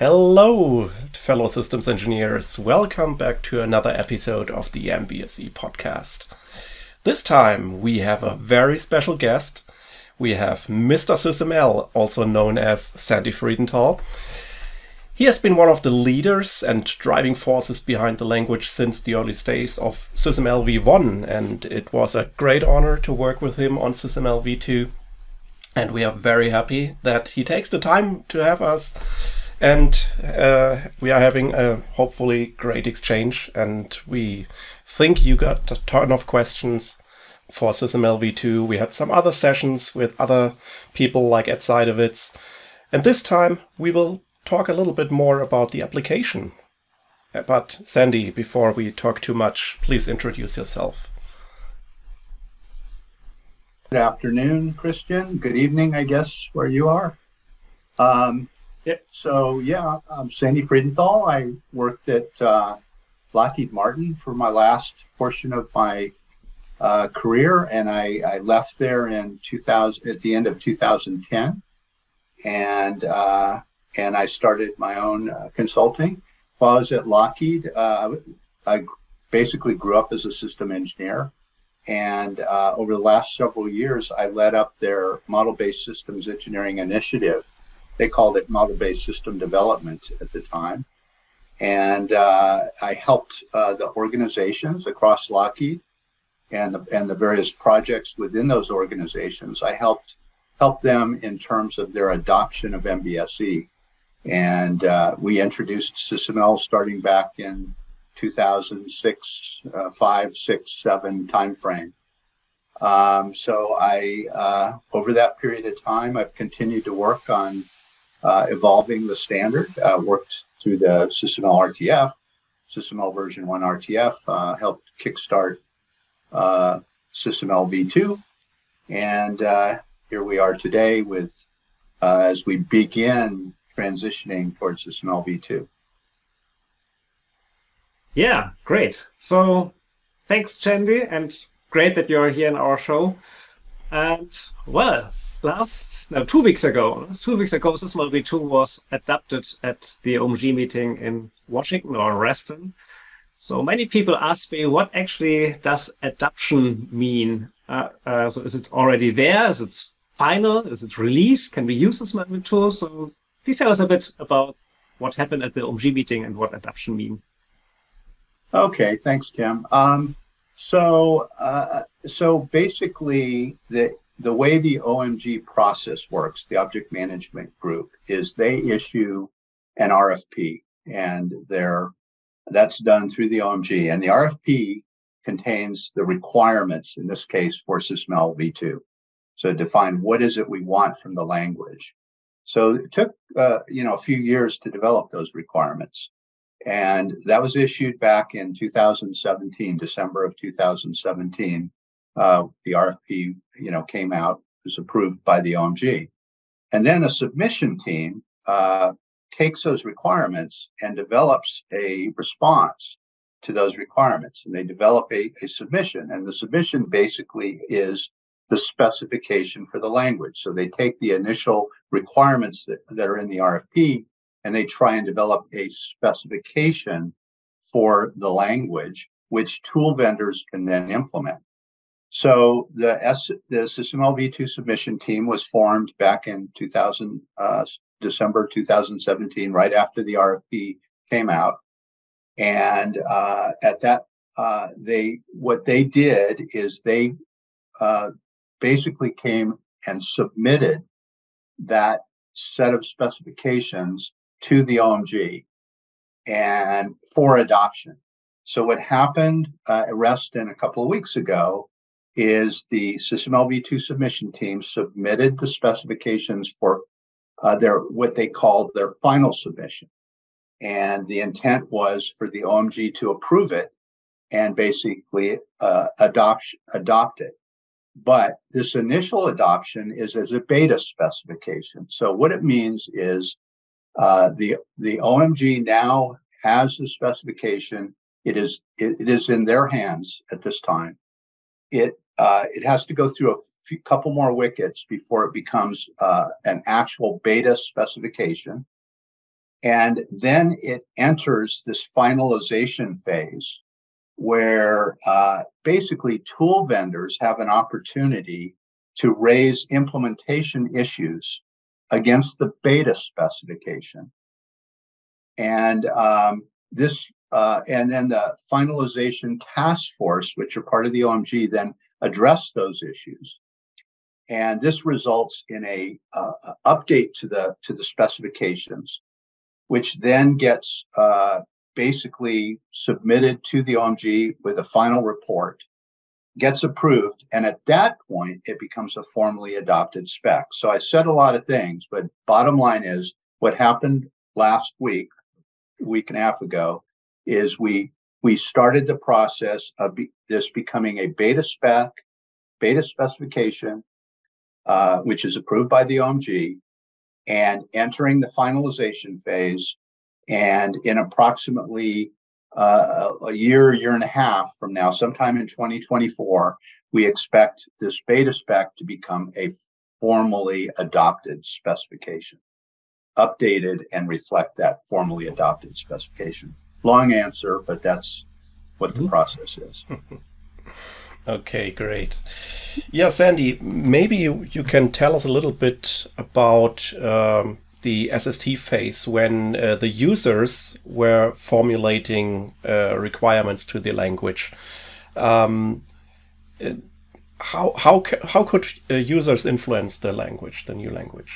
Hello, fellow systems engineers. Welcome back to another episode of the MBSE podcast. This time we have a very special guest. We have Mr. SysML, also known as Sandy Friedenthal. He has been one of the leaders and driving forces behind the language since the early days of SysML v1, and it was a great honor to work with him on SysML v2. And we are very happy that he takes the time to have us and uh, we are having a hopefully great exchange and we think you got a ton of questions for SysML v2. We had some other sessions with other people like Ed Seidewitz. And this time we will talk a little bit more about the application. But Sandy, before we talk too much, please introduce yourself. Good afternoon, Christian. Good evening, I guess, where you are. Um, yeah, so yeah, I'm Sandy Friedenthal. I worked at uh, Lockheed Martin for my last portion of my uh, career, and I, I, left there in 2000 at the end of 2010, and uh, and I started my own uh, consulting. While I was at Lockheed, uh, I basically grew up as a system engineer, and uh, over the last several years, I led up their model-based systems engineering initiative they called it model based system development at the time. And uh, I helped uh, the organizations across Lockheed and the, and the various projects within those organizations. I helped help them in terms of their adoption of MBSE. And uh, we introduced SysML starting back in 2006, uh, five, six, seven timeframe. Um, so I, uh, over that period of time, I've continued to work on uh, evolving the standard, uh, worked through the SysML RTF, SysML version 1 RTF, uh, helped kickstart uh, SysML v2. And uh, here we are today with, uh, as we begin transitioning towards SysML v2. Yeah, great. So thanks, Sandy, and great that you're here in our show. And well, last no two weeks ago two weeks ago SysML v2 was adopted at the omg meeting in washington or reston. So many people ask me what actually does adoption mean? Uh, uh, so is it already there? Is it final? Is it released? Can we use SysML v2 so please tell us a bit about what happened at the omg meeting and what adoption mean. Okay thanks tim. Um, so uh, so basically the the way the OMG process works, the object management group, is they issue an RFP and they're that's done through the OMG. And the RFP contains the requirements, in this case for SysML v2. So define what is it we want from the language. So it took uh, you know a few years to develop those requirements. And that was issued back in 2017, December of 2017 uh, the RFP, you know, came out, was approved by the OMG. And then a submission team uh, takes those requirements and develops a response to those requirements. And they develop a, a submission. And the submission basically is the specification for the language. So they take the initial requirements that, that are in the RFP and they try and develop a specification for the language, which tool vendors can then implement. So the S, the SysML v2 submission team was formed back in 2000, uh, December 2017, right after the RFP came out. And uh, at that, uh, they what they did is they uh, basically came and submitted that set of specifications to the OMG and for adoption. So what happened uh, at Reston a couple of weeks ago is the SysML v2 submission team submitted the specifications for uh, their what they called their final submission. And the intent was for the OMG to approve it and basically uh, adopt, adopt it. But this initial adoption is as a beta specification. So what it means is uh, the the OMG now has the specification. It is it, it is in their hands at this time it uh, it has to go through a few, couple more wickets before it becomes uh, an actual beta specification. And then it enters this finalization phase where uh, basically tool vendors have an opportunity to raise implementation issues against the beta specification. And um, this, uh, and then the finalization task force, which are part of the OMG, then address those issues. And this results in a uh, update to the to the specifications, which then gets uh, basically submitted to the OMG with a final report, gets approved, and at that point, it becomes a formally adopted spec. So I said a lot of things, but bottom line is what happened last week, week and a half ago, is we we started the process of be, this becoming a beta spec, beta specification, uh, which is approved by the OMG, and entering the finalization phase and in approximately uh, a year, year and a half from now, sometime in 2024, we expect this beta spec to become a formally adopted specification, updated and reflect that formally adopted specification. Long answer, but that's what the mm-hmm. process is. okay, great. Yeah, Sandy, maybe you, you can tell us a little bit about um, the SST phase when uh, the users were formulating uh, requirements to the language. Um, uh, how how how could uh, users influence the language, the new language?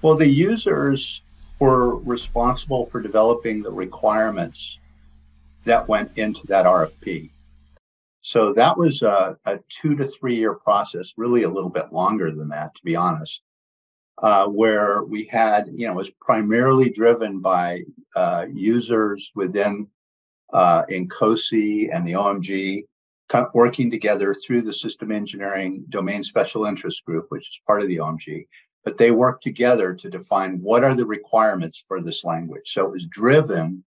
Well, the users were responsible for developing the requirements that went into that RFP. So that was a, a two to three year process, really a little bit longer than that, to be honest uh, where we had, you know, was primarily driven by uh, users within uh, INCOSE and the OMG working together through the system engineering domain special interest group, which is part of the OMG. But they worked together to define what are the requirements for this language. So it was driven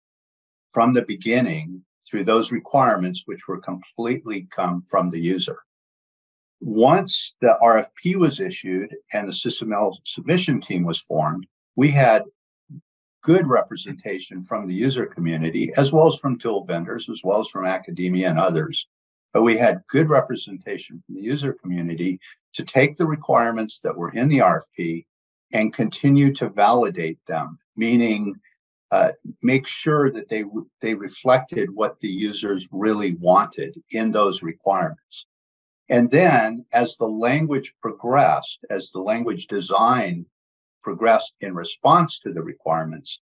from the beginning through those requirements, which were completely come from the user once the RFP was issued and the SysML submission team was formed, we had good representation from the user community, as well as from tool vendors, as well as from academia and others. But we had good representation from the user community to take the requirements that were in the RFP and continue to validate them, meaning uh, make sure that they they reflected what the users really wanted in those requirements. And then as the language progressed, as the language design progressed in response to the requirements,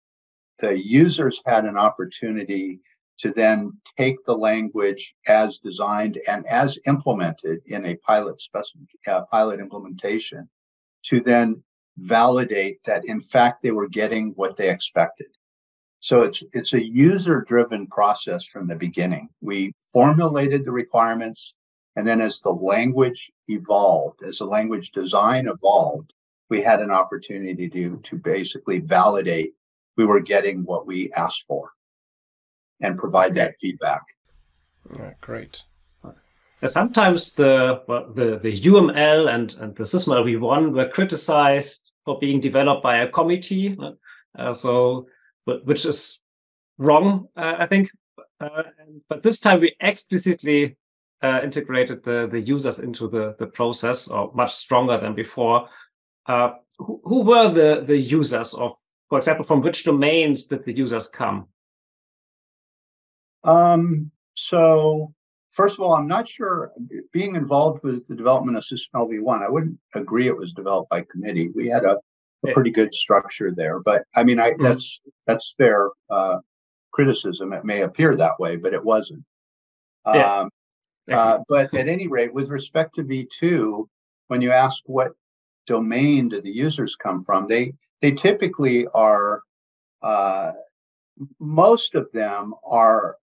the users had an opportunity to then take the language as designed and as implemented in a pilot specific, uh, pilot implementation to then validate that in fact they were getting what they expected. So it's it's a user driven process from the beginning. We formulated the requirements, and then as the language evolved, as the language design evolved, we had an opportunity to, to basically validate we were getting what we asked for and provide that feedback. Yeah, great. Sometimes the the, the UML and, and the SysML v1 were criticized for being developed by a committee, uh, so which is wrong, uh, I think. Uh, but this time we explicitly uh, integrated the, the users into the, the process or much stronger than before. Uh, who, who, were the, the users of, for example, from which domains did the users come? Um, so, first of all, I'm not sure being involved with the development of SysML v1, I wouldn't agree it was developed by committee. We had a, a pretty good structure there, but I mean, I, mm-hmm. that's that's fair uh, criticism. It may appear that way, but it wasn't. Yeah. Um, uh, but at any rate, with respect to V2, when you ask what domain do the users come from, they they typically are uh, most of them are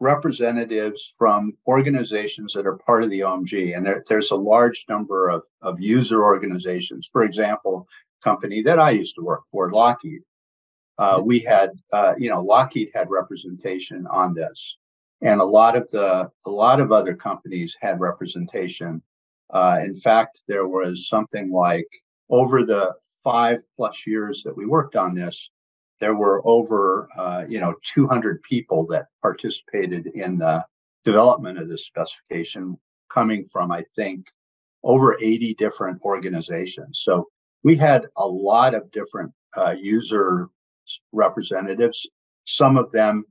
representatives from organizations that are part of the OMG, and there, there's a large number of, of user organizations. For example, company that I used to work for, Lockheed. Uh, we had, uh, you know, Lockheed had representation on this and a lot of the a lot of other companies had representation. Uh, in fact, there was something like over the five plus years that we worked on this, there were over uh, you know 200 people that participated in the development of this specification coming from i think over 80 different organizations. So we had a lot of different uh, user representatives. Some of them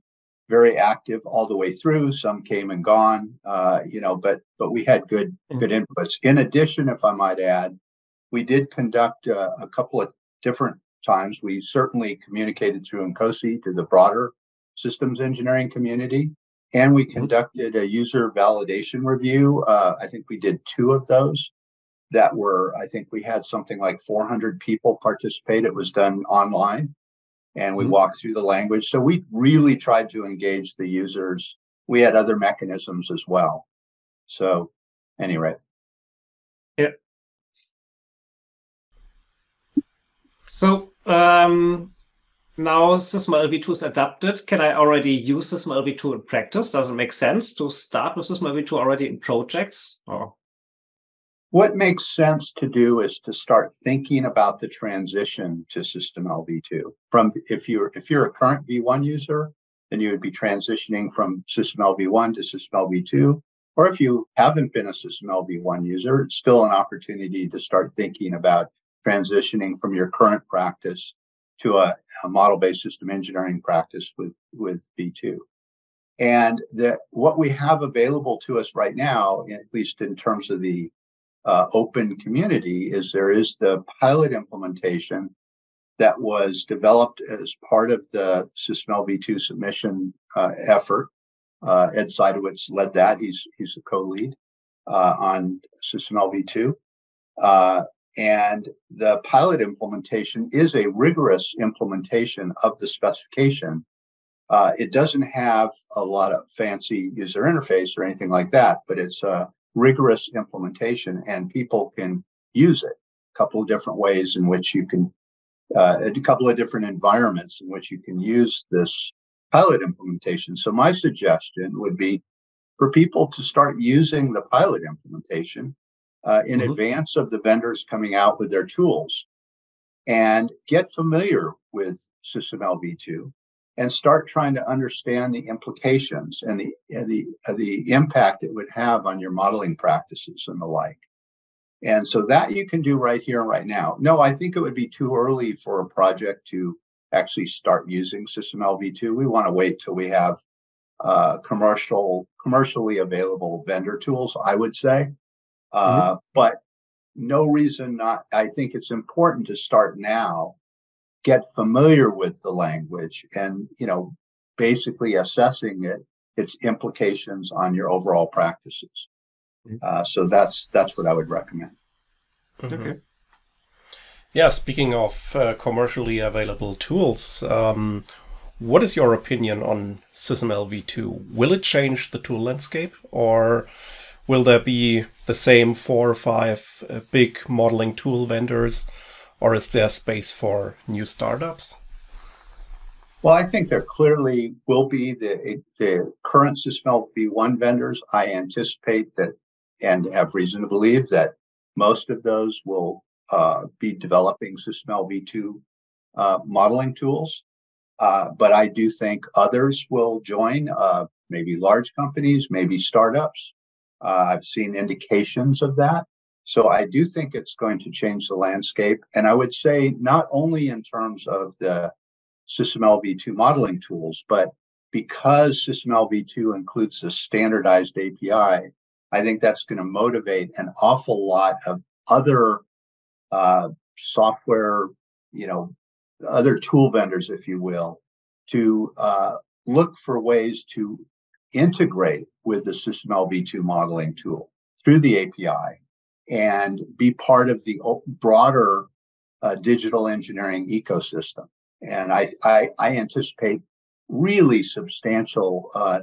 very active all the way through some came and gone uh, you know but but we had good good inputs. In addition if i might add we did conduct uh, a couple of different times. We certainly communicated through INCOSE to the broader systems engineering community, and we mm-hmm. conducted a user validation review. Uh, I think we did two of those that were, I think we had something like 400 people participate. It was done online, and we mm-hmm. walked through the language. So we really tried to engage the users. We had other mechanisms as well. So, anyway. Yeah. So um, now SysML v2 is adapted. Can I already use SysML v2 in practice? Does it make sense to start with SysML v2 already in projects? Or what makes sense to do is to start thinking about the transition to SysML v2. From if you're if you're a current V1 user, then you would be transitioning from SysML v1 to SysML v2. Or if you haven't been a SysML v1 user, it's still an opportunity to start thinking about transitioning from your current practice to a, a model-based system engineering practice with, with V2. And the, what we have available to us right now, at least in terms of the uh, open community, is there is the pilot implementation that was developed as part of the SysML V2 submission uh, effort. Uh, Ed Seidewitz led that. He's he's the co-lead uh, on SysML V2. Uh, and the pilot implementation is a rigorous implementation of the specification. Uh, it doesn't have a lot of fancy user interface or anything like that, but it's a rigorous implementation and people can use it. A couple of different ways in which you can, uh, a couple of different environments in which you can use this pilot implementation. So my suggestion would be for people to start using the pilot implementation uh, in mm-hmm. advance of the vendors coming out with their tools and get familiar with SysML v2 and start trying to understand the implications and the and the uh, the impact it would have on your modeling practices and the like. And so that you can do right here and right now. No, I think it would be too early for a project to actually start using SysML v2. We want to wait till we have uh, commercial commercially available vendor tools. I would say mm-hmm. Uh, but no reason not. I think it's important to start now, get familiar with the language, and you know, basically assessing it, its implications on your overall practices. Mm-hmm. Uh, so that's that's what I would recommend. Mm-hmm. Okay. Yeah, speaking of uh, commercially available tools, um, what is your opinion on SysML v2? Will it change the tool landscape, or will there be the same four or five uh, big modeling tool vendors, or is there space for new startups? Well, I think there clearly will be the the current SysML v1 vendors. I anticipate that and have reason to believe that most of those will uh, be developing SysML v2 uh, modeling tools. Uh, but I do think others will join, uh, maybe large companies, maybe startups. Uh, I've seen indications of that. So I do think it's going to change the landscape. And I would say not only in terms of the SysML v2 modeling tools, but because SysML v2 includes the standardized API, I think that's going to motivate an awful lot of other uh, software, you know, other tool vendors, if you will, to uh, look for ways to integrate with the SysML v2 modeling tool through the API and be part of the broader uh, digital engineering ecosystem. And I, I, I anticipate really substantial uh,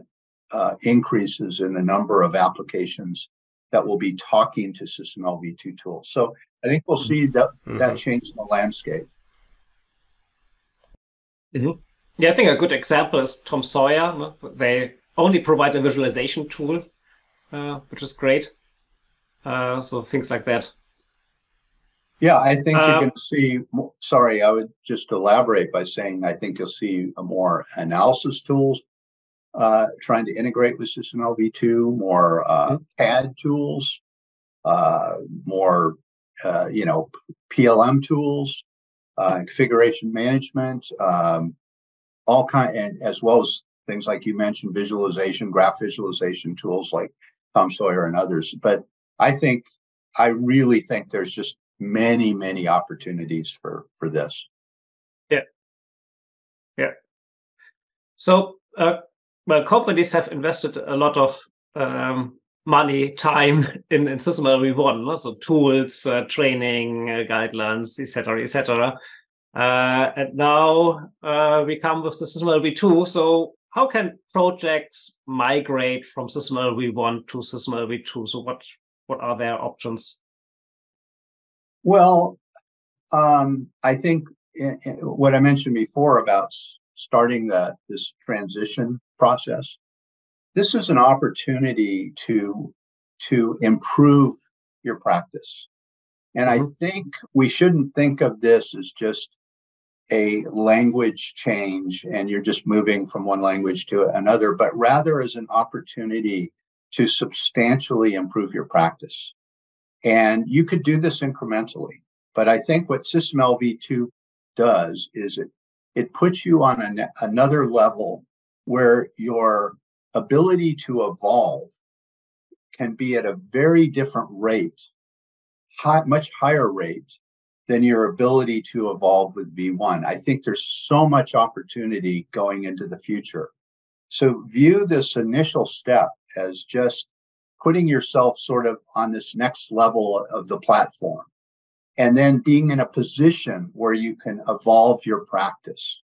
uh, increases in the number of applications that will be talking to SysML v2 tools. So I think we'll see that mm-hmm. that change in the landscape. Mm-hmm. Yeah, I think a good example is Tom Sawyer. They only provide a visualization tool, uh, which is great. Uh, so things like that. Yeah, I think you're going to see. Sorry, I would just elaborate by saying I think you'll see more analysis tools uh, trying to integrate with SysML more uh, mm-hmm. CAD tools, uh, more uh, you know PLM tools, uh, configuration management, um, all kind, and as well as things like you mentioned, visualization, graph visualization tools like Tom Sawyer and others. But I think I really think there's just many, many opportunities for for this. Yeah, yeah. So, uh, well, companies have invested a lot of um, money, time in, in SysML v1, so tools, uh, training, uh, guidelines, etc., etc. Uh, and now uh, we come with the SysML v2. So how can projects migrate from SysML v1 to SysML v2? So what what are their options? Well, um, I think in, in what I mentioned before about starting the this transition process, this is an opportunity to to improve your practice. And mm-hmm. I think we shouldn't think of this as just a language change and you're just moving from one language to another, but rather as an opportunity to substantially improve your practice. And you could do this incrementally. But I think what SysML v2 does is it, it puts you on an, another level where your ability to evolve can be at a very different rate, high, much higher rate than your ability to evolve with V1. I think there's so much opportunity going into the future. So view this initial step as just putting yourself sort of on this next level of the platform and then being in a position where you can evolve your practice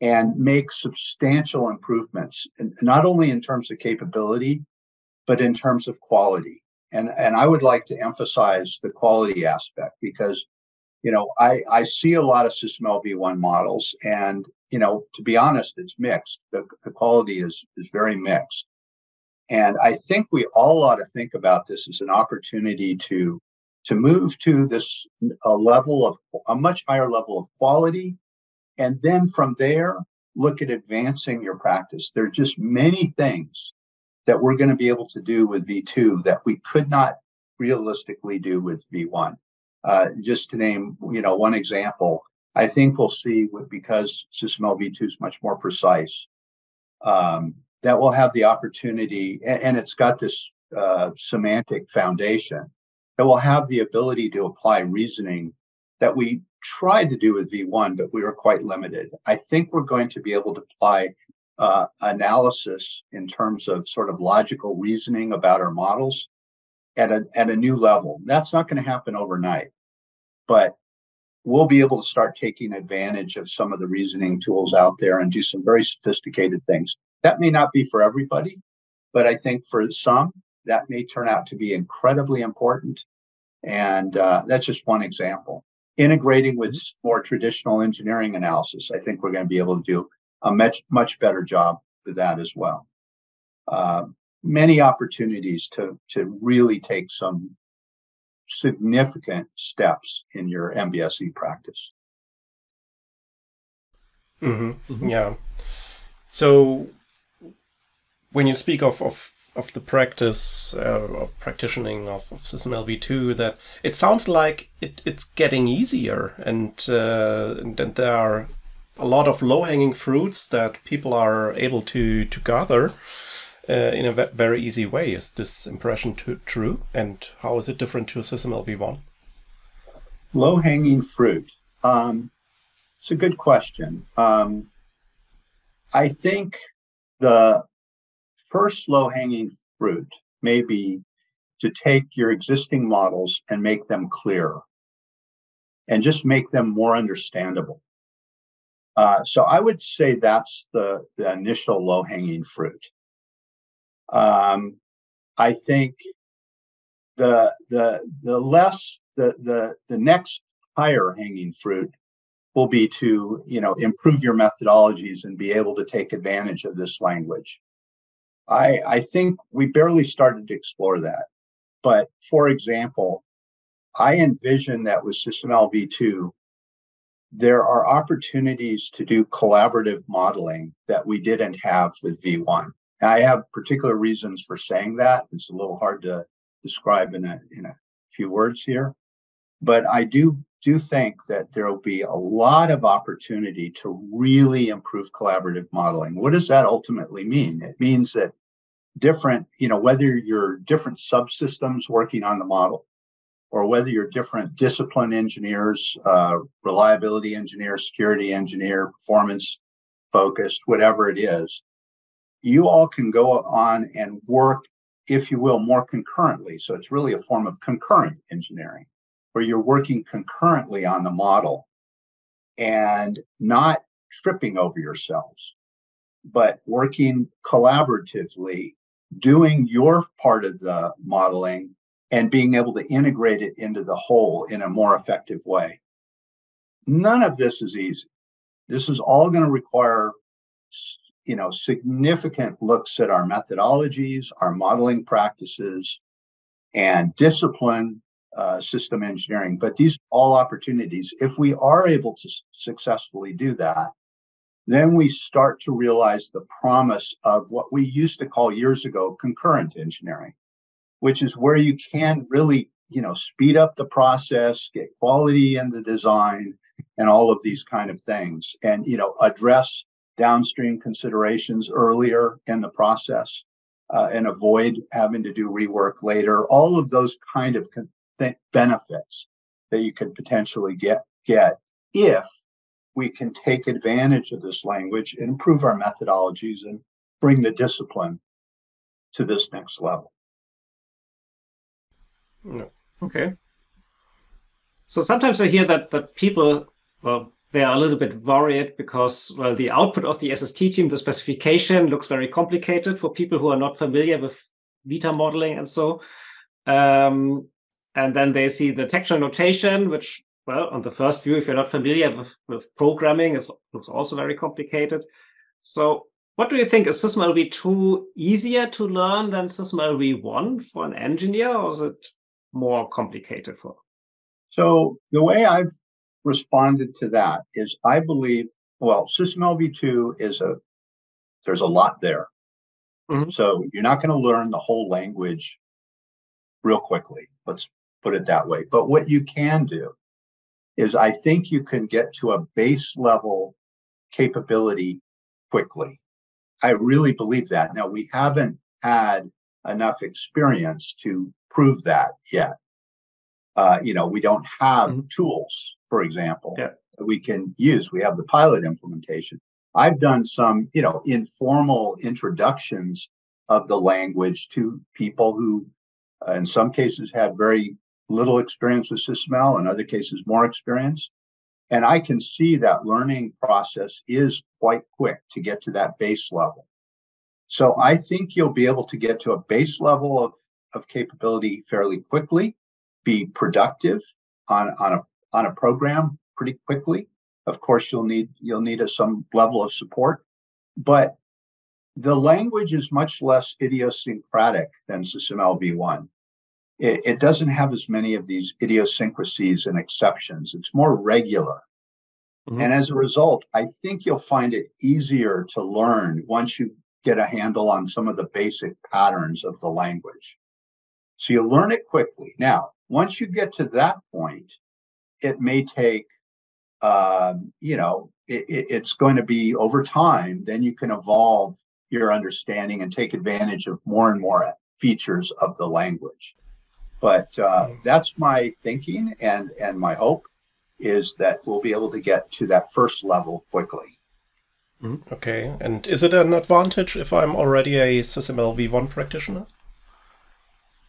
and make substantial improvements, not only in terms of capability, but in terms of quality. And, and I would like to emphasize the quality aspect because you know, I, I see a lot of SysML v1 models, and you know, to be honest, it's mixed. The, the quality is is very mixed, and I think we all ought to think about this as an opportunity to to move to this a level of a much higher level of quality, and then from there look at advancing your practice. There are just many things that we're going to be able to do with V2 that we could not realistically do with V1. Uh, just to name, you know, one example, I think we'll see because SysML v2 is much more precise, um, that we'll have the opportunity, and, and it's got this uh, semantic foundation, that we'll have the ability to apply reasoning that we tried to do with V1, but we were quite limited. I think we're going to be able to apply uh, analysis in terms of sort of logical reasoning about our models at a at a new level. That's not going to happen overnight, but we'll be able to start taking advantage of some of the reasoning tools out there and do some very sophisticated things. That may not be for everybody, but I think for some that may turn out to be incredibly important. And uh, that's just one example. Integrating with more traditional engineering analysis, I think we're going to be able to do a much much better job with that as well. Uh, many opportunities to to really take some significant steps in your MBSE practice. Mm-hmm. Mm-hmm. Yeah. So when you speak of of, of the practice uh, or practicing of, of SysML v2, that it sounds like it, it's getting easier and, uh, and there are a lot of low hanging fruits that people are able to to gather uh, in a very easy way. Is this impression true? And how is it different to SysML v1? Low hanging fruit. Um, it's a good question. Um, I think the first low hanging fruit may be to take your existing models and make them clearer and just make them more understandable. Uh, so I would say that's the, the initial low hanging fruit. Um, I think the the the less the the the next higher hanging fruit will be to you know improve your methodologies and be able to take advantage of this language. I I think we barely started to explore that, but for example, I envision that with SysML v2, there are opportunities to do collaborative modeling that we didn't have with V1. I have particular reasons for saying that. It's a little hard to describe in a, in a few words here. But I do do think that there will be a lot of opportunity to really improve collaborative modeling. What does that ultimately mean? It means that different, you know, whether you're different subsystems working on the model, or whether you're different discipline engineers, uh, reliability engineer, security engineer, performance focused, whatever it is, you all can go on and work, if you will, more concurrently. So it's really a form of concurrent engineering where you're working concurrently on the model and not tripping over yourselves, but working collaboratively, doing your part of the modeling and being able to integrate it into the whole in a more effective way. None of this is easy. This is all going to require you know significant looks at our methodologies, our modeling practices, and discipline uh, system engineering. But these all opportunities. If we are able to successfully do that, then we start to realize the promise of what we used to call years ago concurrent engineering, which is where you can really, you know, speed up the process, get quality in the design, and all of these kind of things, and you know, address downstream considerations earlier in the process. Uh, and avoid having to do rework later. All of those kind of con- th- benefits that you could potentially get get if we can take advantage of this language and improve our methodologies and bring the discipline to this next level. Okay. So sometimes I hear that that people, well, they are a little bit worried because well, the output of the SST team, the specification looks very complicated for people who are not familiar with Vita modeling and so. Um, and then they see the textual notation, which, well, on the first view, if you're not familiar with, with programming, it looks also very complicated. So what do you think? Is SysML v2 easier to learn than SysML v1 for an engineer, or is it more complicated for? So the way I've responded to that is I believe, well, SysML v2 is a, there's a lot there. Mm-hmm. So you're not going to learn the whole language real quickly. Let's put it that way. But what you can do is I think you can get to a base level capability quickly. I really believe that. Now, we haven't had enough experience to prove that yet. Uh, you know, we don't have mm-hmm. tools, for example, yeah. that we can use. We have the pilot implementation. I've done some, you know, informal introductions of the language to people who, uh, in some cases, had very little experience with SysML, in other cases, more experience. And I can see that learning process is quite quick to get to that base level. So I think you'll be able to get to a base level of, of capability fairly quickly, be productive on, on a on a program pretty quickly. Of course, you'll need you'll need a, some level of support, but the language is much less idiosyncratic than SysML v1 it, it doesn't have as many of these idiosyncrasies and exceptions. It's more regular. Mm-hmm. And as a result, I think you'll find it easier to learn once you get a handle on some of the basic patterns of the language. So you learn it quickly. Now, once you get to that point, it may take, um, you know, it, it's going to be over time. Then you can evolve your understanding and take advantage of more and more features of the language. But uh, hmm. that's my thinking and and my hope is that we'll be able to get to that first level quickly. Hmm. Okay, and is it an advantage if I'm already a SysML v1 practitioner?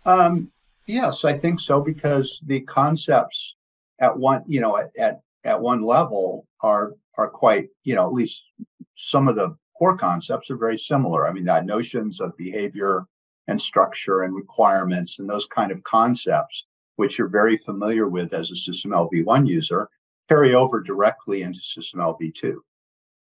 Um, yes, I think so because the concepts at one, you know, at, at at one level are are quite, you know, at least some of the core concepts are very similar. I mean, that notions of behavior, and structure and requirements and those kind of concepts, which you're very familiar with as a SysML v1 user, carry over directly into SysML v2.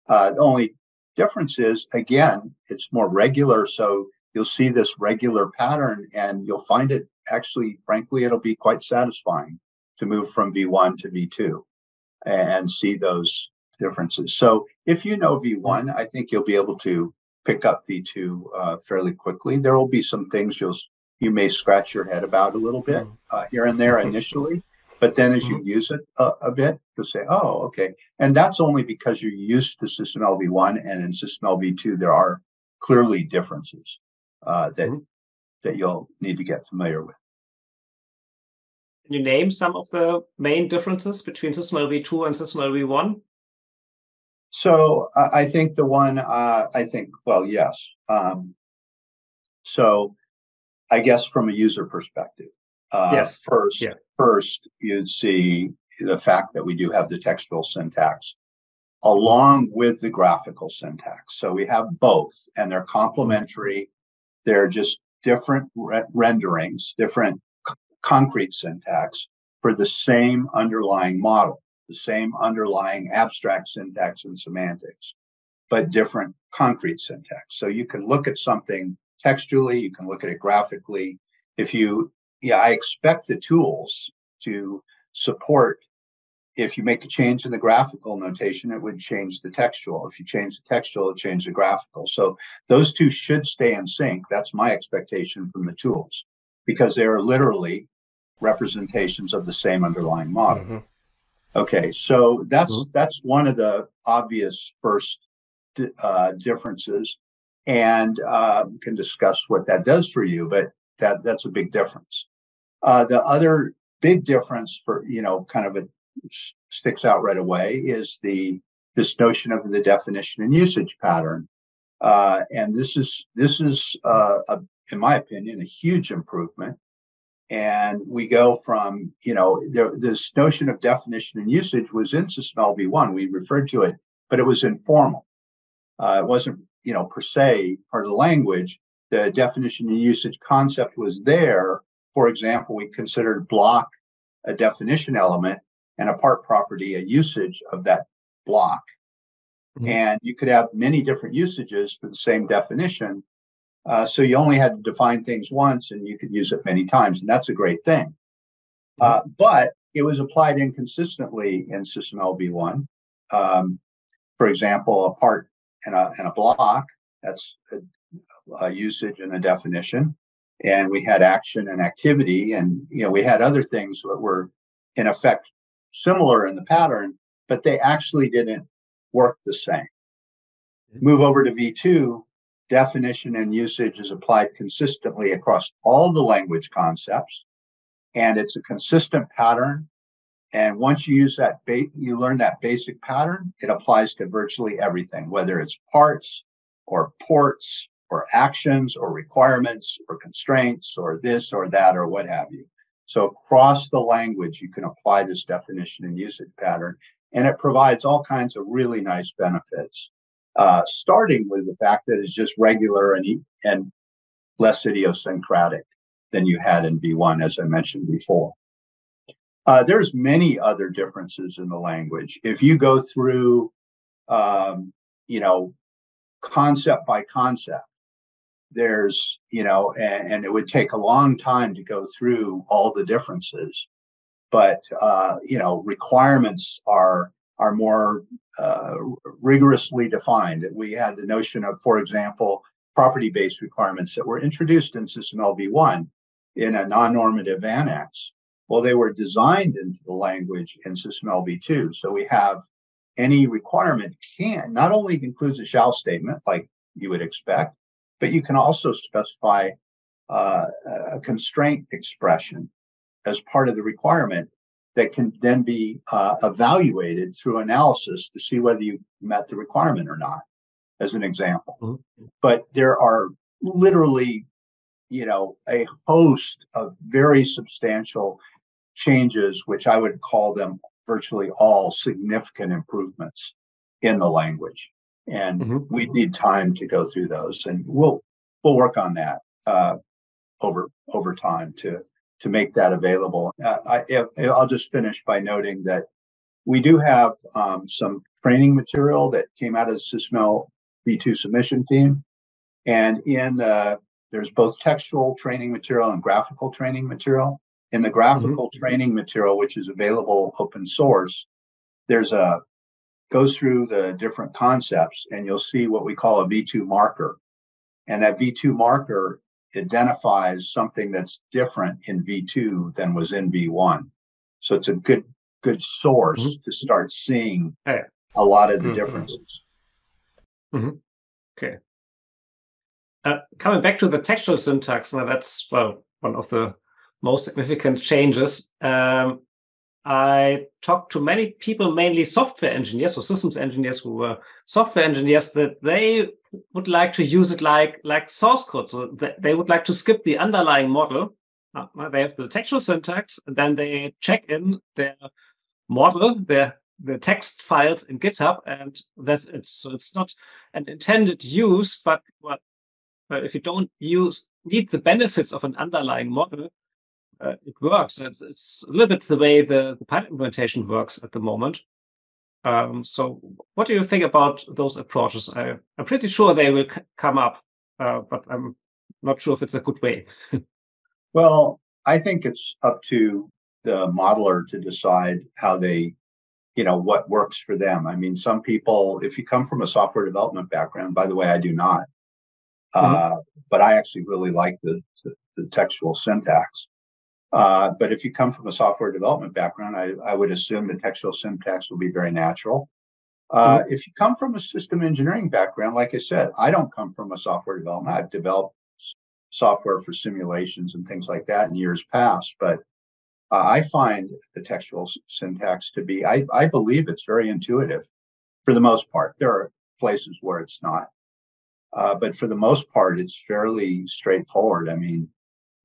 Uh, the only difference is, again, it's more regular. So you'll see this regular pattern and you'll find it actually, frankly, it'll be quite satisfying to move from V1 to V2 and see those differences. So if you know V1, I think you'll be able to pick up V2 uh, fairly quickly. There will be some things you'll you may scratch your head about a little bit mm. uh, here and there initially, but then as you mm-hmm. use it a, a, bit, you'll say, "Oh, okay." And that's only because you're used to SysML v1, and in SysML v2 there are clearly differences uh, that mm-hmm. that you'll need to get familiar with. Can you name some of the main differences between SysML v2 and SysML v1? So uh, I think the one uh, I think well yes. Um, so I guess from a user perspective, uh, yes. First, yeah. first you'd see the fact that we do have the textual syntax along with the graphical syntax. So we have both, and they're complementary. They're just different re- renderings, different concrete syntax for the same underlying model the same underlying abstract syntax and semantics, but different concrete syntax. So you can look at something textually, you can look at it graphically. If you, yeah, I expect the tools to support. If you make a change in the graphical notation, it would change the textual. If you change the textual, it change the graphical. So those two should stay in sync. That's my expectation from the tools because they are literally representations of the same underlying model. Mm-hmm. Okay, so that's mm-hmm. that's one of the obvious first uh, differences, and uh, can discuss what that does for you. But that that's a big difference. Uh, the other big difference for you know kind of a sticks out right away is the this notion of the definition and usage pattern, uh, and this is this is uh, a, in my opinion a huge improvement and we go from you know there, this notion of definition and usage was in SysML v1 we referred to it but it was informal. Uh, it wasn't you know per se part of the language. The definition and usage concept was there. For example we considered block a definition element and a part property a usage of that block. Mm-hmm. and you could have many different usages for the same definition uh, so you only had to define things once and you could use it many times. And that's a great thing. Uh, but it was applied inconsistently in SysML v1. Um, for example, a part and a, and a block, that's a, a usage and a definition. And we had action and activity. And, you know, we had other things that were in effect similar in the pattern, but they actually didn't work the same. Move over to V2, definition and usage is applied consistently across all the language concepts and it's a consistent pattern. And once you use that ba- you learn that basic pattern it applies to virtually everything whether it's parts or ports or actions or requirements or constraints or this or that or what have you. So across the language you can apply this definition and usage pattern and it provides all kinds of really nice benefits uh, starting with the fact that it's just regular and, and less idiosyncratic than you had in V1, as I mentioned before. Uh, there's many other differences in the language. If you go through, um, you know, concept by concept, there's, you know, and, and, it would take a long time to go through all the differences. But, uh, you know, requirements are are more uh, rigorously defined. We had the notion of, for example, property-based requirements that were introduced in SysML v1 in a non-normative annex. Well, they were designed into the language in SysML v2. So we have any requirement can not only includes a shall statement like you would expect, but you can also specify uh, a constraint expression as part of the requirement that can then be uh, evaluated through analysis to see whether you met the requirement or not, as an example. Mm-hmm. But there are literally, you know, a host of very substantial changes, which I would call them virtually all significant improvements in the language. And mm-hmm. we need time to go through those, and we'll we'll work on that uh, over over time to to make that available. Uh, I, will just finish by noting that we do have um, some training material that came out of the SysML V2 submission team. And in uh, there's both textual training material and graphical training material. In the graphical mm-hmm. training material, which is available open source, there's a goes through the different concepts and you'll see what we call a V2 marker. And that V2 marker identifies something that's different in V2 than was in V1. So it's a good good source mm-hmm. to start seeing a lot of the mm-hmm. differences. Mm-hmm. Okay. Uh, coming back to the textual syntax, now that's well one of the most significant changes. Um, I talked to many people, mainly software engineers or systems engineers who were software engineers, that they would like to use it like like source code. So they would like to skip the underlying model. Uh, they have the textual syntax, and then they check in their model, their the text files in GitHub, and that's it. So it's not an intended use, but well, if you don't use need the benefits of an underlying model, uh, it works. It's, it's, a little bit the way the, the Python implementation works at the moment. Um, so, what do you think about those approaches? I, am pretty sure they will c- come up, uh, but I'm not sure if it's a good way. well, I think it's up to the modeler to decide how they, you know, what works for them. I mean, some people, if you come from a software development background, by the way, I do not, mm-hmm. uh, but I actually really like the, the, the textual syntax. Uh, but if you come from a software development background, I, I would assume the textual syntax will be very natural. Uh, mm-hmm. If you come from a system engineering background, like I said, I don't come from a software development. I've developed software for simulations and things like that in years past, but uh, I find the textual syntax to be, I, I believe it's very intuitive for the most part. There are places where it's not. Uh, but for the most part, it's fairly straightforward. I mean,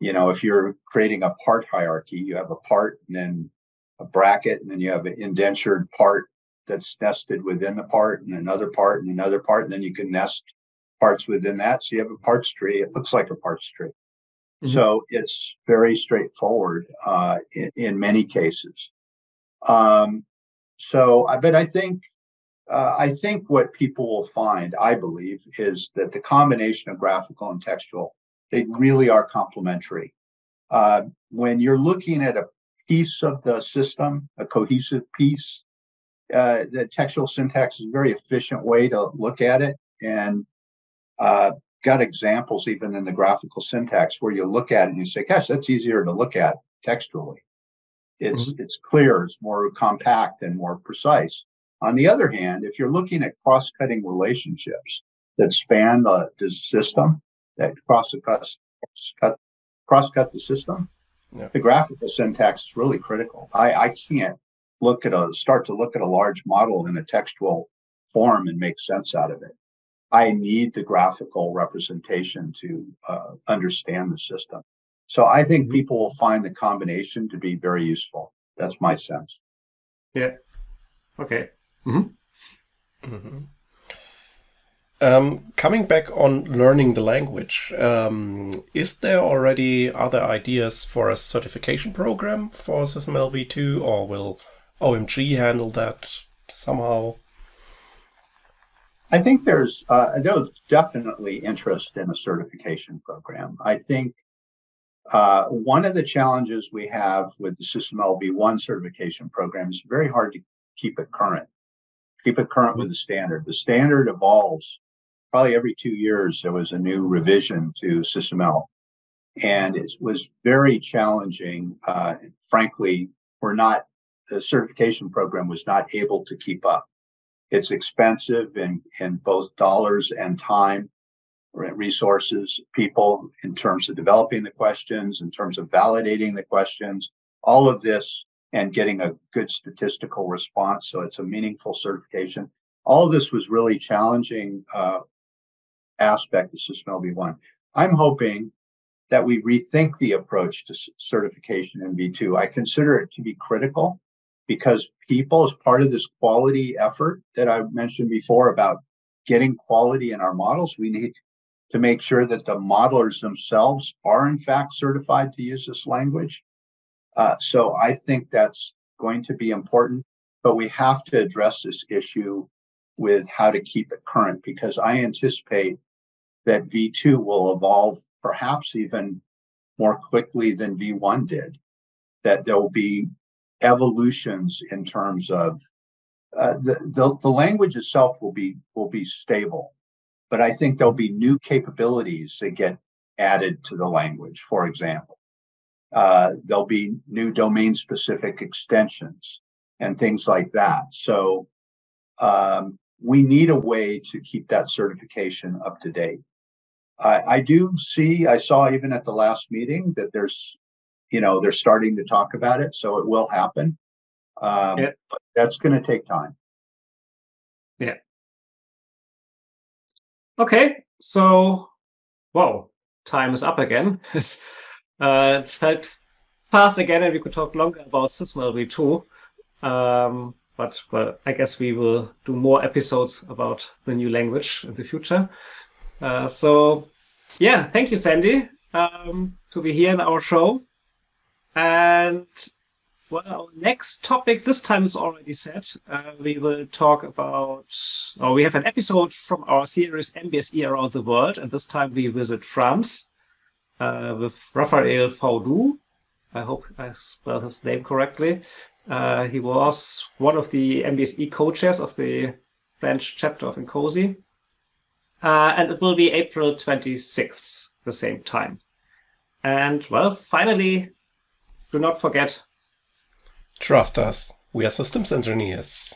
you know, if you're creating a part hierarchy, you have a part and then a bracket, and then you have an indentured part that's nested within the part and another part and another part, and then you can nest parts within that. So you have a parts tree. It looks like a parts tree. Mm-hmm. So it's very straightforward uh, in, in, many cases. Um, so, but I think uh, I think what people will find, I believe, is that the combination of graphical and textual they really are complementary. Uh, when you're looking at a piece of the system, a cohesive piece, uh, the textual syntax is a very efficient way to look at it. And uh, got examples even in the graphical syntax where you look at it and you say, gosh, that's easier to look at textually. It's mm-hmm. it's clear, it's more compact and more precise. On the other hand, if you're looking at cross-cutting relationships that span the, the system, that cross cross cut cross cut the system. Yeah. The graphical syntax is really critical. I, I can't look at a start to look at a large model in a textual form and make sense out of it. I need the graphical representation to uh, understand the system. So I think mm-hmm. people will find the combination to be very useful. That's my sense. Yeah. Okay. Mm-hmm. Mm-hmm. Um, coming back on learning the language, um, is there already other ideas for a certification program for SysML v2 or will OMG handle that somehow? I think there's, uh, there's definitely interest in a certification program. I think uh, one of the challenges we have with the SysML v1 certification program is very hard to keep it current, keep it current with the standard. The standard evolves probably every two years there was a new revision to SysML. And it was very challenging. Uh, frankly, we're not, the certification program was not able to keep up. It's expensive in, in both dollars and time, resources, people in terms of developing the questions, in terms of validating the questions, all of this and getting a good statistical response. So it's a meaningful certification. All of this was really challenging uh, aspect of SysML v1. I'm hoping that we rethink the approach to certification in V2. I consider it to be critical because people, as part of this quality effort that I mentioned before about getting quality in our models, we need to make sure that the modelers themselves are in fact certified to use this language. Uh, so I think that's going to be important, but we have to address this issue with how to keep it current because I anticipate that V2 will evolve perhaps even more quickly than V1 did. that there will be evolutions in terms of uh, the, the the language itself will be will be stable, but I think there'll be new capabilities that get added to the language. For example, uh, there'll be new domain specific extensions and things like that. So um, we need a way to keep that certification up to date. I, I do see, I saw even at the last meeting that there's, you know, they're starting to talk about it, so it will happen. Um, Yeah. But that's going to take time. Yeah. Okay, so whoa, time is up again. It's, uh, it felt fast again, and we could talk longer about SysML v2. Um, but well, I guess we will do more episodes about the new language in the future. Uh, so yeah, thank you, Sandy, um, to be here in our show. And well, our next topic this time is already set. Uh, we will talk about, or we have an episode from our series MBSE Around the World, and this time we visit France uh, with Raphael Faudou. I hope I spelled his name correctly. Uh, he was one of the MBSE co-chairs of the French chapter of INCOSE. Uh, and it will be April 26th, the same time. And well, finally, do not forget Trust us, we are systems engineers.